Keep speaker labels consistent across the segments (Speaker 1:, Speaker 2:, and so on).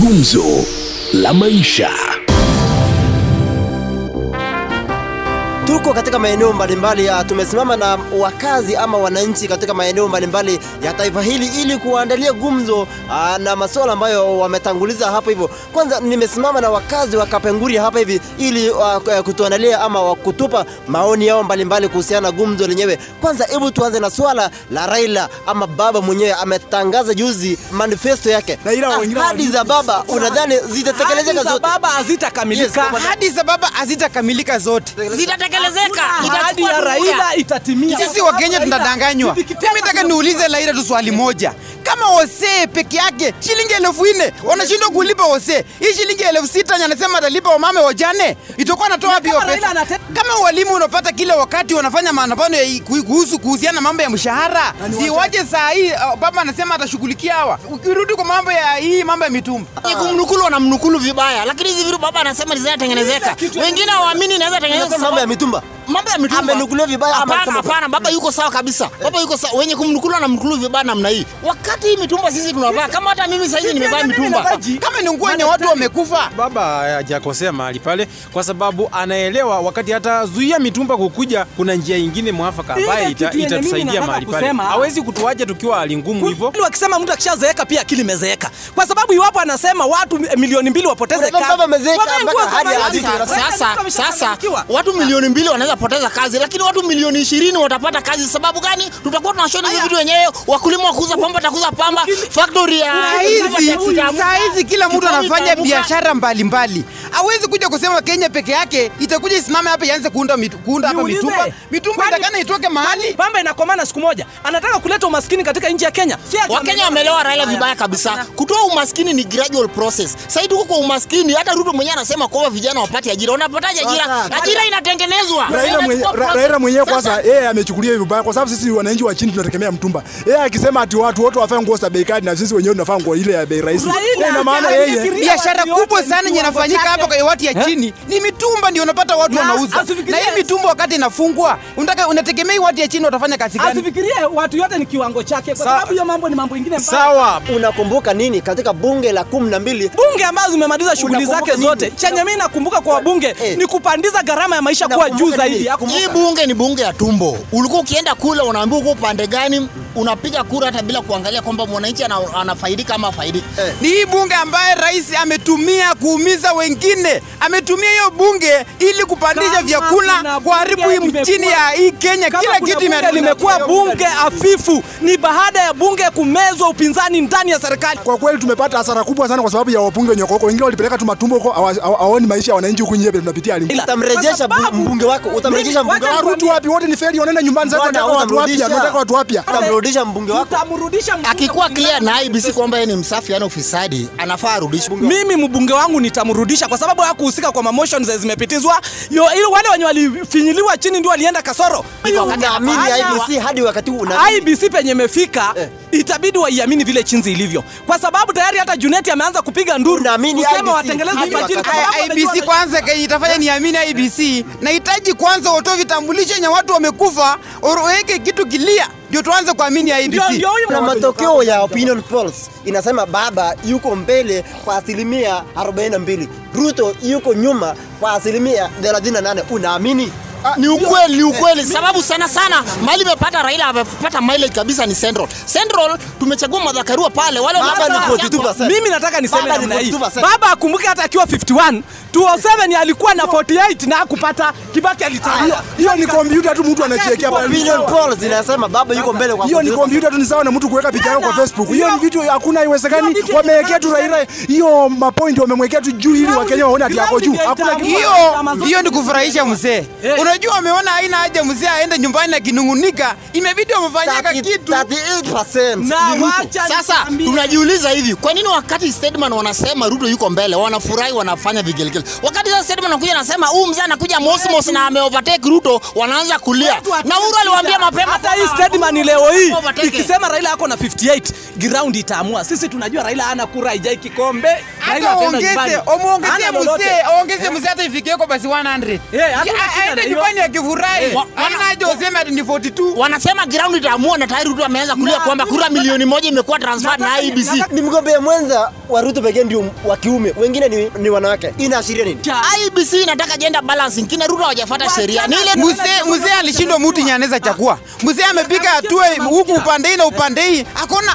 Speaker 1: Gumzo la maisha.
Speaker 2: Tuko katika maeneo mbalimbali ya tumesimama na wakazi ama wananchi katika maeneo mbalimbali ya taifa hili ili kuandalia gumzo aa, na masuala ambayo wametanguliza hapo hivyo. Kwanza nimesimama na wakazi wa Kapenguria hapa hivi ili uh, kutuandalia ama kutupa maoni yao mbalimbali kuhusiana na gumzo lenyewe. Kwanza hebu tuanze na swala la Raila ama baba mwenyewe ametangaza juzi manifesto yake. Ahadi za baba unadhani zitatekelezeka
Speaker 3: Ahadi za
Speaker 2: zote?
Speaker 3: baba hazitakamilika.
Speaker 2: Yes,
Speaker 4: Ahadi za baba hazitakamilika zote.
Speaker 5: zitatekelezeka.
Speaker 3: Ahadi ya Raila itatimia.
Speaker 4: Sisi Wakenya tunadanganywa. Mimi nataka niulize Raila tu swali moja. Kama Hosea peke yake shilingi elfu nne wanashindwa kulipa Hosea, hii shilingi elfu sita anasema atalipa wamame wajane, itakuwa anatoa wapi hiyo pesa? Kama walimu unapata kila wakati wanafanya maandamano ya ku- kuhusu kuhusiana na mambo ya mshahara, si waje saa hii uh, baba anasema atashughulikia hawa. Ukirudi kwa mambo ya hii mambo ya mitumba
Speaker 5: Ni kumnukulu wanamnukulu vibaya, lakini hizi vitu baba anasema zinatengenezeka. Wengine hawaamini inaweza tengenezeka.
Speaker 2: Mambo ya mitumba.
Speaker 5: Mambo ya mitumba.
Speaker 2: Amenukuliwa vibaya
Speaker 5: Hapana, hapana, baba yuko sawa kabisa. Baba yuko sawa. Wenye kumnukulu mnukulu vibaya namna hii. Wakati hii mitumba sisi tunavaa, kama hata mimi saizi nimevaa mitumba.
Speaker 4: kama ni nguo yenye watu wamekufa
Speaker 6: baba hajakosea mahali pale kwa sababu anaelewa wakati hatazuia mitumba kukuja kuna njia ingine mwafaka
Speaker 3: mimi
Speaker 6: itatusaidia mahali pale hawezi kutuacha tukiwa hali ngumu hivyo
Speaker 3: wakisema mtu akishazeeka pia akili imezeeka, kwa sababu iwapo anasema watu milioni mbili wapoteze kazi,
Speaker 5: Sasa, sasa, sasa watu milioni mbili wanaweza poteza kazi, lakini watu milioni ishirini watapata kazi. Sababu gani? Tutakuwa tunashona hizo vitu wenyewe, wakulima wakuuza pamba watakuza pamba, factory ya
Speaker 4: Saa hizi kila mtu anafanya biashara mbalimbali. Hawezi kuja kusema Kenya peke yake itakuja isimame hapa ianze kuunda kuunda hapa mitumba. Mitumba itakana itoke mahali.
Speaker 3: Pamba inakomana siku moja, anataka kuleta umaskini katika nchi ya Kenya.
Speaker 5: Wakenya wameelewa Raila vibaya kabisa. Kutoa umaskini ni gradual process. Sasa tuko kwa umaskini, hata Ruto mwenyewe anasema kwamba vijana wapate ajira. Unapataje ajira? Ajira inatengenezwa.
Speaker 7: Raila mwenyewe kwanza yeye amechukulia hivyo vibaya kwa sababu sisi wananchi wa chini tunategemea mtumba. Yeye akisema ati watu wote wafanye nguo za bei kali na sisi wenyewe tunafaa nguo ile ya bei rahisi. Ina maana yeye
Speaker 4: Biashara kubwa sana yenye inafanyika hapo kwa watu ya
Speaker 3: Eh?
Speaker 4: chini ni mitumba, ndio unapata watu
Speaker 3: Na
Speaker 4: wanauza. Na hii mitumba wakati inafungwa, unataka unategemea watu ya chini watafanya kazi gani?
Speaker 3: asifikirie watu yote ni kiwango chake, kwa sababu hiyo mambo ni mambo ingine mbaya.
Speaker 6: sawa
Speaker 2: unakumbuka nini katika bunge la kumi na mbili
Speaker 3: bunge ambazo zimemaliza shughuli zake zote. Chenye mimi nakumbuka kwa wabunge
Speaker 2: Eh.
Speaker 3: ni kupandiza gharama ya maisha kuwa juu zaidi. Hakumbuka.
Speaker 5: Hii bunge ni bunge ya tumbo. Ulikuwa ukienda kula unaambiwa uko upande gani, unapiga kura hata bila kuangalia kwamba mwananchi anafaidika ama afaidiki.
Speaker 2: Eh.
Speaker 4: Ni hii bunge ambaye rais ametumia kuumiza wengine. Ametumia hiyo bunge ili kupandisha vyakula, kuharibu
Speaker 3: limekuwa-
Speaker 4: ya hii Kenya.
Speaker 3: Kama
Speaker 4: Kila kitu
Speaker 3: limekuwa bunge afifu, ni baada ya bunge kumezwa upinzani ndani ya serikali.
Speaker 7: kwa kweli tumepata hasara kubwa sana kwa sababu ya wabunge wenye wengine walipeleka tu matumbo huko hawa- hawa- hawaoni maisha ya wananchi huku nje tunapitia
Speaker 2: bu- mbunge wako utamrejesha
Speaker 3: Mimi-
Speaker 2: mbunge wako
Speaker 7: Watu wapi wote ni feli, wanaenda nyumbani sasa
Speaker 2: Bwana,
Speaker 7: watu wapya,
Speaker 2: utamrudisha.
Speaker 7: watu wapya.
Speaker 2: utamrudisha mbunge wako
Speaker 3: utamrudisha mbunge
Speaker 5: Akikuwa clear na IBC kwamba yeye ni msafi, yani ufisadi, anafaa arudishwe.
Speaker 3: mimi mbunge wangu nitamrudisha kwa sababu hakuhusika kwa motions zenye zimepitizwa. Yo, ili wale wenye walifinyiliwa chini ndio walienda kasoro.
Speaker 5: Wakati.
Speaker 2: IBC hadi wakati huu
Speaker 3: IBC penye imefika
Speaker 2: Eh.
Speaker 3: Itabidi waiamini vile chinzi ilivyo, kwa sababu tayari hata Juneti ameanza kupiga nduru.
Speaker 2: Unaamini
Speaker 3: kusema watengeleze
Speaker 4: IBC kwanza kenye itafanya niamini IBC, nahitaji kwanza watoe vitambulisho yenye watu wamekufa, waweke kitu kilia, ndio tuanze kuamini IBC.
Speaker 2: na matokeo ya opinion polls inasema baba yuko mbele kwa asilimia 42 ruto yuko nyuma kwa asilimia 38 unaamini
Speaker 5: Ni ukweli, ni ukweli. Sababu sana sana mali imepata Raila amepata mileage kabisa ni Central. Central tumechagua madhakarua pale wale
Speaker 2: Baba ni 42%.
Speaker 3: Mimi nataka niseme
Speaker 2: Baba
Speaker 3: namna hii. Baba akumbuke hata akiwa 51, 207 alikuwa na 48 na hakupata Kibaki alitawala.
Speaker 7: Hiyo ni computer tu mtu anachiekea pale.
Speaker 2: Million polls zinasema baba yuko mbele kwa
Speaker 7: Hiyo ni
Speaker 2: 42%.
Speaker 7: tu ni sawa na mtu kuweka picha yako kwa Facebook. Hiyo ni vitu hakuna iwezekani. Wamewekea tu Raila hiyo mapoint wamemwekea tu juu ili Wakenya waone ati yako juu. Hakuna kitu.
Speaker 4: Hiyo hiyo ni kufurahisha mzee. Unajua wameona haina haja mzee aende nyumbani akinungunika, imebidi wamefanyaka kitu.
Speaker 2: 38%
Speaker 3: Na wacha
Speaker 5: Sasa tunajiuliza hivi, kwa nini wakati statement wanasema Ruto yuko mbele, wanafurahi wanafanya vigelegele, wakati sasa statement anakuja anasema huyu mzee anakuja Mosmos na ameovertake Ruto, wanaanza kulia. Na Uhuru aliwaambia mapema
Speaker 3: hata hii statement leo hii ikisema Raila ako na 58 ground itaamua. Sisi tunajua Raila hana kura, haijai kikombe.
Speaker 4: Hata ongeze
Speaker 8: lolote.
Speaker 4: mzee ongeze mzee hata ifikieko basi 100
Speaker 8: Eh,
Speaker 4: aende nyumbani akifurahi anaje useme ati ni 42
Speaker 5: wanasema ground itaamua na tayari Ruto ameanza kulia kwamba kura milioni moja imekuwa transfer na IBC.
Speaker 2: Ni mgombea mwenza wa Ruto pekee ndio wa kiume, wengine ni, ni wanawake. Inaashiria nini?
Speaker 5: IBC inataka gender balancing, kina Ruto hawajafuata sheria. Ni ile
Speaker 4: mzee mzee alishindwa mtu nyaneza chakua mzee amepiga hatua huku upande hii na upande hii hakuna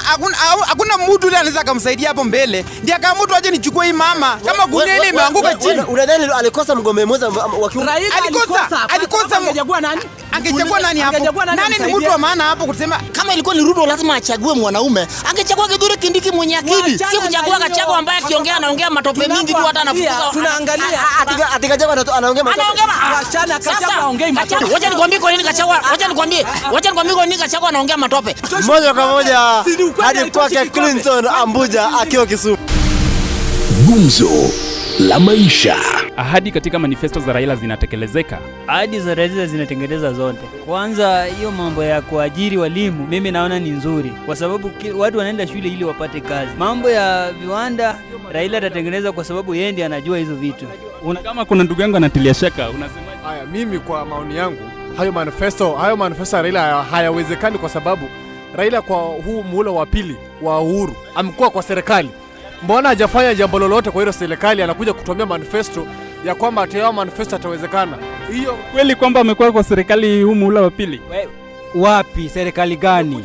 Speaker 4: hakuna mtu ule anaweza akamsaidia hapo mbele ndiye tu aje nichukue hii mama kama gunia ile imeanguka chini
Speaker 2: Unadhani alikosa mgombea mwenza wa kiume?
Speaker 4: Alikosa- alikosa-
Speaker 8: angechagua nani?
Speaker 4: angechagua nani hapo
Speaker 8: nani
Speaker 4: ni mtu wa maana hapo kusema
Speaker 5: kama ilikuwa ni Ruto lazima achague mwanaume, angechagua Kithure Kindiki mwenye akili, si kuchagua. Gachagua ambaye akiongea anaongea matope mingi tu, hata anafukuza
Speaker 8: Tunaangalia.
Speaker 2: Ati Gachagua anato- anaongea matope.
Speaker 5: anaongea achana
Speaker 8: Gachagua haongei matope.
Speaker 5: Wacha nikwambie kwa nini Gachagua, wacha nikwambie, wacha nikwambie kwa nini Gachagua anaongea matope.
Speaker 2: Moja kwa moja hadi kwake. Clinton Ambuja akiwa Kisumu.
Speaker 9: Gumzo la maisha.
Speaker 10: ahadi katika manifesto za Raila zinatekelezeka.
Speaker 3: ahadi za Raila zinatengeneza zote. Kwanza hiyo mambo ya kuajiri walimu, mimi naona ni nzuri, kwa sababu watu wanaenda shule ili wapate kazi. Mambo ya viwanda Raila atatengeneza kwa sababu yeye ndiye anajua hizo vitu.
Speaker 10: Una, kama kuna ndugu yangu anatilia shaka, unasema
Speaker 11: Haya, mimi kwa maoni yangu hayo manifesto hayo manifesto ya Raila hayawezekani kwa sababu Raila kwa huu muhula wa pili wa uhuru amekuwa kwa serikali. Mbona hajafanya jambo lolote kwa hilo serikali? Anakuja kutumia manifesto ya kwamba atiao manifesto atawezekana. Hiyo
Speaker 10: kweli kwamba amekuwa kwa serikali huu muhula wa pili?
Speaker 12: Wapi? Serikali gani?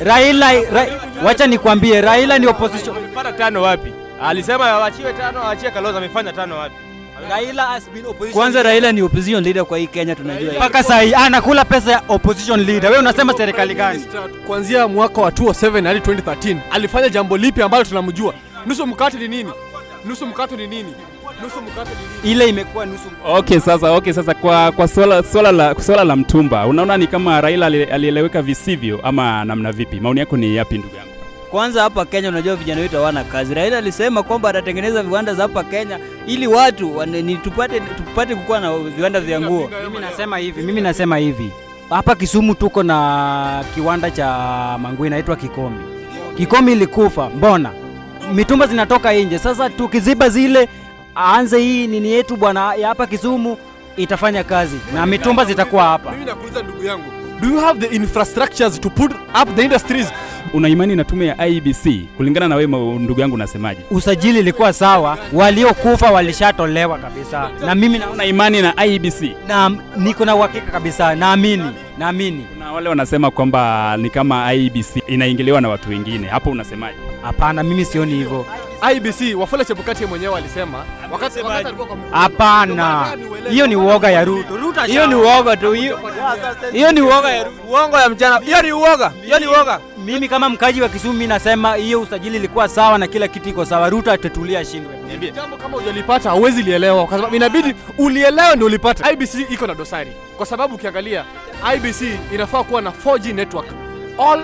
Speaker 12: Raila, Ra, wacha nikwambie, Raila ni opposition.
Speaker 13: Amepata tano wapi? Alisema awachiwe tano, aachie Kalonzo. Amefanya tano wapi?
Speaker 12: Raila has been opposition.
Speaker 3: Kwanza Raila ni opposition leader kwa hii Kenya, tunajua
Speaker 12: mpaka saa hii anakula pesa ya opposition leader. Wewe unasema serikali gani?
Speaker 11: kuanzia mwaka wa 2007 hadi 2013 alifanya jambo lipi ambalo tunamjua? Nusu mkate ni nini? Nusu mkate ni nini? Nusu mkate ni nini?
Speaker 12: Ile imekuwa nusu.
Speaker 10: Okay, sasa okay, sasa kwa kwa swala swala la swala la mtumba, unaona ni kama Raila alieleweka visivyo ama namna vipi? Maoni yako ni yapi ndugu yangu?
Speaker 3: Kwanza hapa Kenya, unajua vijana wetu hawana kazi. Raila alisema kwamba atatengeneza viwanda za hapa Kenya ili watu wane- ni tupate tupate kukuwa na viwanda vya nguo.
Speaker 12: Mimi nasema hivi, mimi nasema hivi. Hapa Kisumu tuko na kiwanda cha manguo inaitwa Kikomi. Kikomi ilikufa, mbona? Mitumba zinatoka nje. Sasa tukiziba zile, aanze hii nini yetu bwana ya hapa Kisumu itafanya kazi na mitumba zitakuwa hapa.
Speaker 11: Mimi nakuuliza ndugu yangu, do you have the infrastructures to put up the industries?
Speaker 10: Una imani na tume ya IBC kulingana na wewe ndugu yangu unasemaje?
Speaker 12: Usajili ilikuwa sawa, waliokufa walishatolewa kabisa, na mimi
Speaker 10: naona imani na IBC
Speaker 12: na niko na uhakika kabisa, naamini naamini.
Speaker 10: Kuna wale wanasema kwamba ni kama IBC inaingiliwa na watu wengine. Hapo unasemaje?
Speaker 12: Hapana, mimi sioni hivyo.
Speaker 11: IBC Wafula Chebukati mwenyewe alisema wakati wakati alikuwa kwa.
Speaker 12: Hapana, hiyo ni uoga ya Ruto. Ruto
Speaker 3: Hiyo ni uoga tu, hiyo hiyo ni uoga ya
Speaker 13: Uongo ya mchana. Hiyo ni uoga. Hiyo ni uoga.
Speaker 12: Mimi kama mkaji wa Kisumu mimi nasema hiyo usajili ilikuwa sawa na kila kitu iko sawa. Ruto atatulia ashindwe.
Speaker 11: Jambo kama hujalipata hauwezi lielewa kwa sababu inabidi ulielewe ndio ulipata. IBC iko na dosari kwa sababu ukiangalia IBC inafaa kuwa na 4G network all,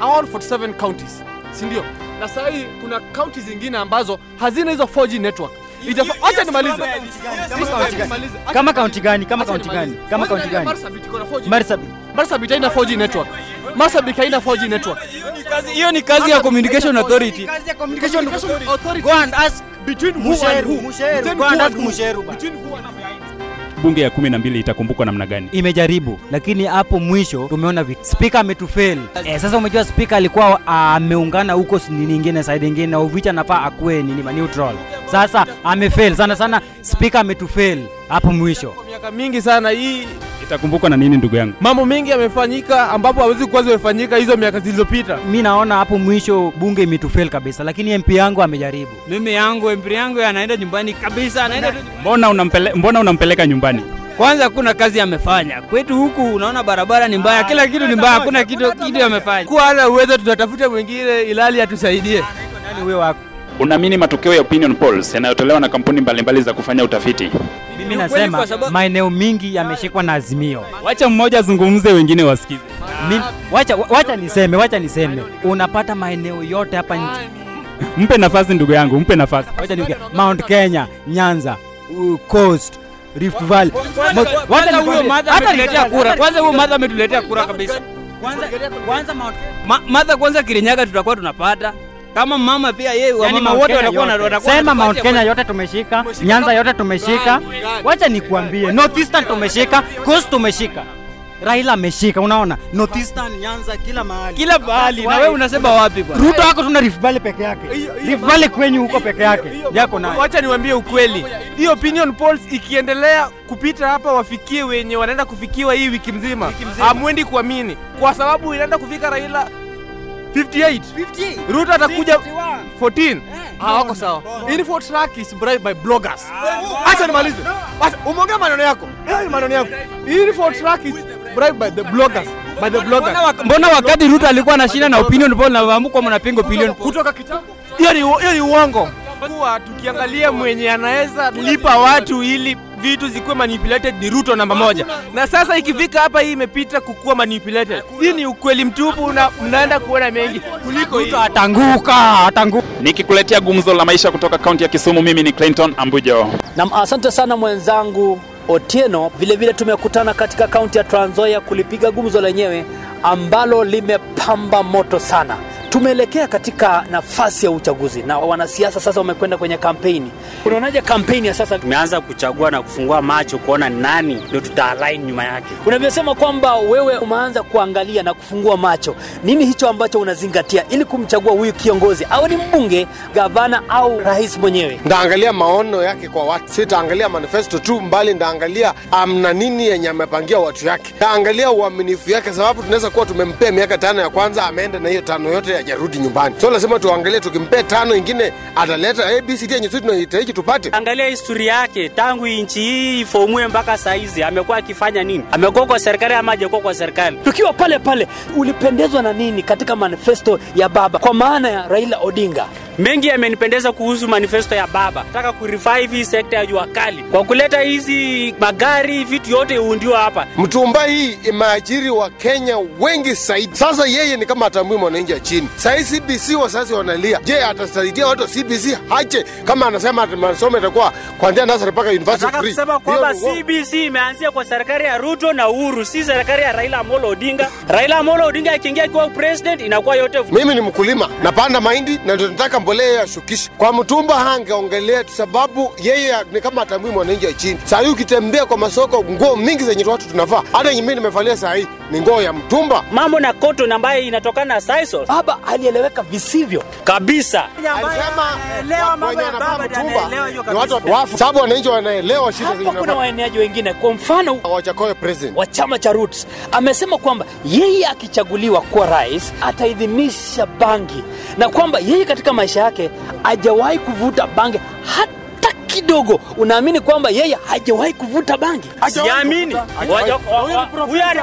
Speaker 11: all 47 counties, si ndio? Na sasa hii kuna kaunti zingine ambazo hazina hizo 4G network. Acha nimalize.
Speaker 12: Kama kaunti gani? Kama kaunti gani? Kama kaunti gani?
Speaker 11: Marsabit iko na 4G.
Speaker 12: Marsabit.
Speaker 11: Marsabit haina 4G network. Marsabit haina 4G network.
Speaker 3: hiyo ni kazi ya communication authority.
Speaker 12: Kazi ya communication
Speaker 11: authority.
Speaker 12: Go and ask
Speaker 11: Between who and who?
Speaker 12: Go and ask? Musheru.
Speaker 11: Between who and who?
Speaker 10: Bunge ya kumi na mbili itakumbukwa namna gani?
Speaker 12: imejaribu lakini hapo mwisho tumeona vitu spika ametufail eh, sasa umejua spika alikuwa ameungana huko nini nyingine side nyingine na uvicha nafaa akuwe nini neutral sasa amefail sana sana spika ametufail hapo mwisho
Speaker 13: Kwa miaka mingi sana hii
Speaker 10: Itakumbukwa na nini ndugu yangu?
Speaker 13: mambo mengi yamefanyika ambapo hawezi kuwa zimefanyika hizo miaka zilizopita.
Speaker 12: mi naona hapo mwisho bunge imetufail kabisa lakini mp yangu amejaribu
Speaker 3: Mimi yangu MP yangu anaenda nyumbani kabisa, anaenda tu
Speaker 10: Mbona unampele, mbona unampeleka nyumbani?
Speaker 3: kwanza hakuna kazi amefanya kwetu huku unaona barabara ni mbaya kila kitu ni mbaya hakuna kitu kitu amefanya
Speaker 13: Kwa hana uwezo, tutatafuta mwingine ilali atusaidie.
Speaker 12: nani huyo wako
Speaker 10: Unaamini matokeo ya opinion polls yanayotolewa na kampuni mbalimbali za kufanya utafiti?
Speaker 12: mimi nasema maeneo mingi yameshikwa na azimio
Speaker 10: Wacha mmoja azungumze, wengine wasikize.
Speaker 12: Mi, wacha, wacha niseme wacha niseme unapata maeneo yote hapa nchi
Speaker 10: Mpe nafasi ndugu yangu, mpe nafasi.
Speaker 12: wacha niongee Mount Kenya, Nyanza, uh, Coast, Rift Valley.
Speaker 3: Kwanza huyo madha ametuletea kura kwanza huyo madha ametuletea kura kabisa
Speaker 12: Kwanza kwanza Mount
Speaker 3: Ma, madha kwanza kirinyaga tutakuwa tunapata kama mama pia yeye
Speaker 14: Yani mama
Speaker 3: wote
Speaker 14: Kenya
Speaker 3: na-
Speaker 14: yote. Sema Mount Kenya yote tumeshika, Nyanza yote tumeshika. Wacha nikuambie, North Eastern tumeshika, Coast tumeshika. Raila ameshika, unaona? North Eastern, Nyanza, kila mahali.
Speaker 3: kila mahali na wewe unasema wapi bwana
Speaker 14: Ruto wako tuna Rift Valley peke yake. Rift Valley kwenyu huko peke yake. Yako nayo.
Speaker 13: Wacha niwaambie ukweli, hii opinion polls ikiendelea kupita hapa, wafikie wenye wanaenda kufikiwa hii wiki mzima, hamwendi kuamini, kwa sababu inaenda kufika Raila 58, Ruto atakuja 14.
Speaker 15: hawako sawa. Info track is bribed by bloggers. Acha nimalize. Basi umeongea maneno yako. Hayo maneno yako. Info track is bribed by the bloggers. By the bloggers.
Speaker 3: Mbona wakati Ruto alikuwa anashinda na opinion poll na waamko mnapinga opinion
Speaker 15: Kutoka kitambo.
Speaker 13: Hiyo ni hiyo ni uongo. Kuwa tukiangalia mwenye anaweza lipa watu ili vitu zikuwe manipulated ni Ruto namba moja, na sasa ikifika hapa hii imepita kukuwa manipulated. Hii ni ukweli mtupu, na mnaenda kuona mengi kuliko hii.
Speaker 14: Atanguka, atanguka.
Speaker 10: Nikikuletea gumzo la maisha kutoka kaunti ya Kisumu, mimi ni Clinton Ambujo.
Speaker 11: Nam, asante sana mwenzangu Otieno. Vilevile tumekutana katika kaunti ya Trans Nzoia kulipiga gumzo lenyewe ambalo limepamba moto sana. Tumeelekea katika nafasi ya uchaguzi na wanasiasa sasa wamekwenda kwenye kampeni. Unaonaje kampeni ya sasa?
Speaker 14: Tumeanza kuchagua na kufungua macho kuona nani ndio tutaalign nyuma yake.
Speaker 11: Unavyosema kwamba wewe umeanza kuangalia na kufungua macho, nini hicho ambacho unazingatia ili kumchagua huyu kiongozi, au ni mbunge, gavana au rais mwenyewe?
Speaker 9: ndaangalia maono yake kwa watu, sitaangalia manifesto tu, mbali ndaangalia amna nini yenye amepangia watu yake, ndaangalia uaminifu yake, sababu tunaweza kuwa tumempea miaka tano ya kwanza, ameenda na hiyo tano yote hajarudi nyumbani. So lazima tuangalie, tukimpea tano ingine ataleta abcd yenye sisi tunahitaji tupate.
Speaker 14: Angalia historia yake tangu nchi hii ifomue mpaka saizi, amekuwa akifanya nini? Amekuwa kwa serikali ama hajakuwa kwa serikali?
Speaker 11: Tukiwa pale pale, ulipendezwa na nini katika manifesto ya baba kwa maana ya Raila Odinga?
Speaker 14: Mengi yamenipendeza kuhusu manifesto ya baba. Nataka kurevive hii sekta ya jua kali kwa kuleta hizi magari, vitu yote iundiwa hapa.
Speaker 9: Mtumba hii imeajiri wa Kenya wengi zaidi. Sasa yeye ni kama atambui mwananchi ya chini. Sahii CBC wazazi wanalia, je, atasaidia watu wa CBC? Hache kama anasema masomo itakuwa kuanzia nasari mpaka university free.
Speaker 14: kusema kwamba. CBC imeanzia kwa serikali ya Ruto na Uhuru, si serikali ya Raila Amolo Odinga. Raila Amolo Odinga akiingia akiwa president inakuwa yote
Speaker 9: mimi ni mkulima napanda mahindi na ndio nataka mbolea ya shukishi. Kwa mtumba hangeongelea tu sababu yeye ni kama atambui mwananchi ya chini saa hii ukitembea kwa masoko nguo mingi zenye watu tunavaa. Hata nyimi nimevalia saa hii ni nguo ya mtumba.
Speaker 14: Mambo na cotton ambayo inatokana na sisal.
Speaker 11: Baba alieleweka visivyo.
Speaker 14: Kabisa.
Speaker 9: alisema wenye wanavaa mtumba ni watu wafu sababu wananchi wanaelewa shida
Speaker 11: kuna waeneaji wengine, kwa mfano
Speaker 9: Wajakoya president.
Speaker 11: wa chama cha Roots amesema kwamba yeye akichaguliwa kuwa rais ataidhinisha bangi. Na kwamba yeye katika maisha yake hajawahi kuvuta bangi hata kidogo. Unaamini kwamba yeye hajawahi kuvuta bangi?
Speaker 14: Siamini.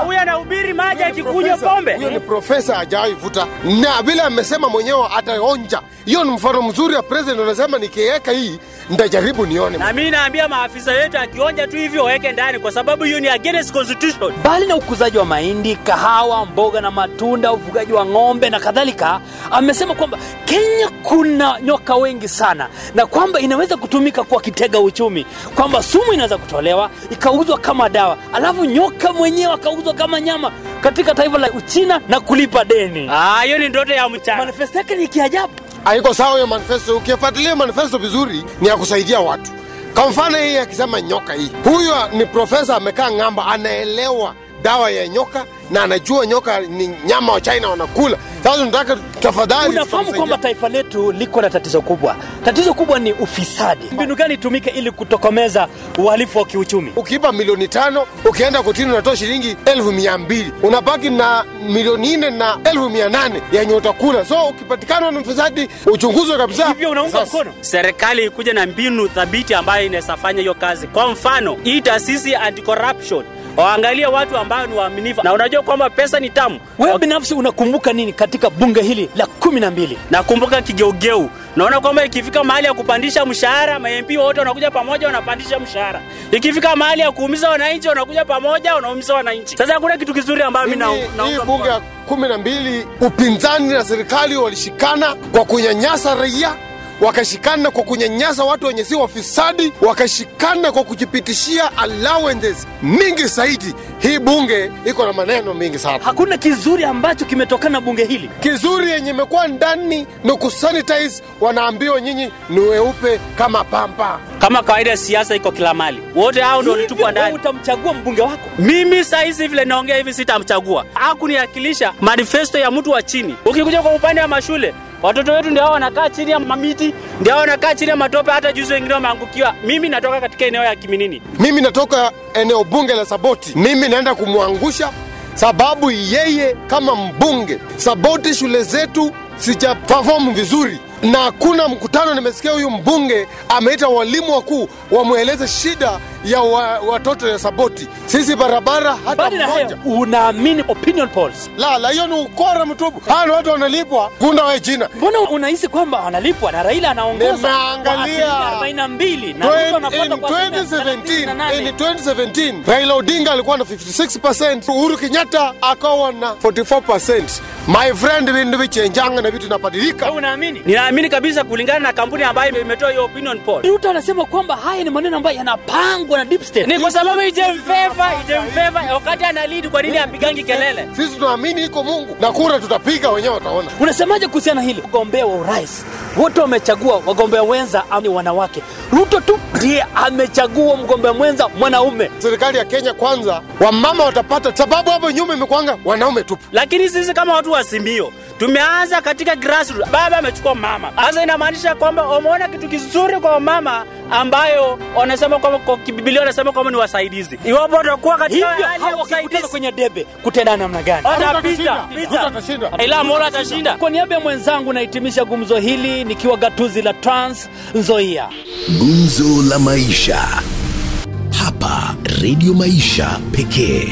Speaker 14: Huyu anahubiri maji akikunywa pombe.
Speaker 9: huyo ni profesa hajawahi vuta na vile amesema mwenyewe ataonja hiyo ni mfano mzuri ya president anasema nikiweka hii nitajaribu nione
Speaker 14: Na mimi naambia maafisa wetu akionja tu hivyo waweke ndani, kwa sababu hiyo ni against constitution.
Speaker 11: Mbali na ukuzaji wa mahindi, kahawa, mboga na matunda, ufugaji wa ng'ombe na kadhalika, amesema kwamba Kenya kuna nyoka wengi sana na kwamba inaweza kutumika kwa kitega uchumi, kwamba sumu inaweza kutolewa ikauzwa kama dawa, alafu nyoka mwenyewe akauzwa kama nyama katika taifa la Uchina na kulipa deni.
Speaker 14: Ah, hiyo ni ndoto ya mchana.
Speaker 11: Manifesto yake ni kiajabu.
Speaker 9: Haiko sawa hiyo manifesto. Ukifuatilia manifesto vizuri ni ya kusaidia watu. Kwa mfano hii akisema nyoka hii. Huyo ni profesa amekaa ng'amba anaelewa dawa ya nyoka na anajua nyoka ni nyama wa china wanakula sasa nataka tafadhali
Speaker 11: Unafahamu kwamba taifa letu liko na tatizo kubwa. Tatizo kubwa ni ufisadi. Mbinu gani itumike ili kutokomeza uhalifu wa kiuchumi?
Speaker 9: ukiiba milioni tano ukienda kotini unatoa shilingi elfu mia mbili unabaki na milioni nne na elfu mia nane yenye utakula so ukipatikana na ufisadi uchunguzwe kabisa
Speaker 11: hivyo unaunga mkono
Speaker 14: serikali ikuja na mbinu thabiti ambayo inaweza fanya hiyo kazi. Kwa mfano, hii taasisi anti-corruption waangalie watu ambao ni waaminifu, na unajua kwamba pesa ni tamu.
Speaker 11: Wewe binafsi unakumbuka nini katika bunge hili la kumi na mbili?
Speaker 14: Nakumbuka kigeugeu, naona kwamba ikifika mahali ya kupandisha mshahara, ma-MP wote wanakuja pamoja wanapandisha mshahara. Ikifika mahali ya kuumiza wananchi, wanakuja pamoja wanaumiza wananchi. Sasa hakuna kitu kizuri ambayo mimi
Speaker 9: hii bunge ya kumi na mbili upinzani na serikali walishikana kwa kunyanyasa raia wakashikana kwa kunyanyasa watu wenye si wafisadi, wakashikana kwa kujipitishia allowances mingi zaidi. Hii bunge iko na maneno mingi sana.
Speaker 11: Hakuna kizuri ambacho kimetokana bunge hili.
Speaker 9: Kizuri yenye imekuwa ndani ni kusanitize, wanaambiwa nyinyi ni weupe kama pamba.
Speaker 14: Kama kawaida, siasa iko kila mali, wote hao ndio walitupwa ndani.
Speaker 11: Utamchagua mbunge wako?
Speaker 14: Mimi saa hizi vile naongea hivi sitamchagua, hakuniakilisha manifesto ya mtu wa chini. Ukikuja kwa upande wa mashule watoto wetu ndio wanakaa chini ya mamiti, ndio wanakaa chini ya matope. Hata juzi wengine wameangukiwa. Mimi natoka katika eneo ya Kiminini.
Speaker 9: Mimi natoka eneo bunge la Saboti, mimi naenda kumwangusha sababu yeye kama mbunge Saboti, shule zetu sija perform vizuri na hakuna mkutano nimesikia huyu mbunge ameita walimu wakuu wamweleze shida ya wa, watoto ya Saboti. Sisi barabara hata mmoja.
Speaker 11: unaamini opinion polls?
Speaker 9: La, la, hiyo ni ukora mtupu. Hawa watu wanalipwa gunda we jina.
Speaker 11: Mbona unahisi kwamba wanalipwa na Raila anaongoza
Speaker 9: Nimeangalia.
Speaker 11: 42 na Ruto anapata
Speaker 9: in
Speaker 11: kwa
Speaker 9: 2017, in 2017 Raila Odinga alikuwa na 56%, Uhuru Kenyatta akawa na 44%. My friend, vindu vichenjanga na vitu inabadilika.
Speaker 11: Unaamini?
Speaker 14: Ninaamini kabisa kulingana na kampuni ambayo imetoa hiyo opinion poll.
Speaker 11: Ruto anasema kwamba haya ni maneno ambayo yanapangwa na deep state.
Speaker 14: Ni kwa sababu ijemfeva ijemfeva, wakati ana lead, kwa nini apigangi kelele?
Speaker 9: Sisi tunaamini iko Mungu na kura tutapiga wenyewe, wataona.
Speaker 11: Unasemaje kuhusiana hili? Wagombea wa urais wote wamechagua wagombea wenza ni wanawake. Ruto tu ndiye amechagua mgombea mwenza mwanaume.
Speaker 9: Serikali ya Kenya kwanza, wamama watapata, sababu hapo nyuma imekwanga wanaume tupu.
Speaker 14: Lakini sisi kama watu wa Simio tumeanza katika grassroots. Baba amechukua mama, sasa inamaanisha kwamba wameona kitu kizuri kwa mama ambayo wanasema kwamba kwa kibibilia wanasema kwamba ni wasaidizi. Iwapo watakuwa katika hali ya usaidizi
Speaker 11: kwenye debe kutenda namna gani?
Speaker 14: ila Mola atashinda.
Speaker 11: Kwa niaba ya mwenzangu nahitimisha gumzo hili nikiwa gatuzi la Trans Nzoia.
Speaker 1: Gumzo la Maisha hapa Redio Maisha pekee.